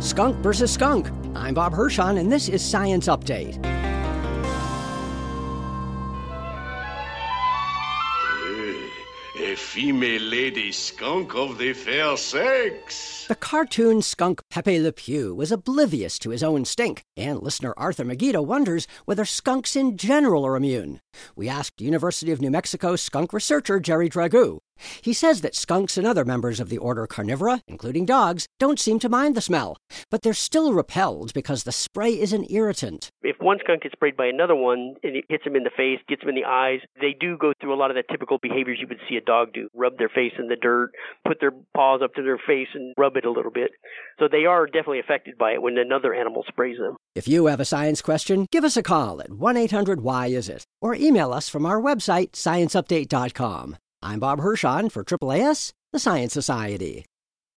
Skunk versus skunk. I'm Bob Hirshon, and this is Science Update. A female lady skunk of the fair sex. The cartoon skunk Pepe Le Pew was oblivious to his own stink, and listener Arthur Megiddo wonders whether skunks in general are immune. We asked University of New Mexico skunk researcher Jerry Dragoo. He says that skunks and other members of the order Carnivora, including dogs, don't seem to mind the smell, but they're still repelled because the spray is an irritant. If one skunk gets sprayed by another one and it hits them in the face, gets them in the eyes, they do go through a lot of the typical behaviors you would see a dog do. Rub their face in the dirt, put their paws up to their face and rub it a little bit. So they are definitely affected by it when another animal sprays them. If you have a science question, give us a call at 1 800 Why Is It? or email us from our website, scienceupdate.com. I'm Bob Hirshon for AAAS, the Science Society.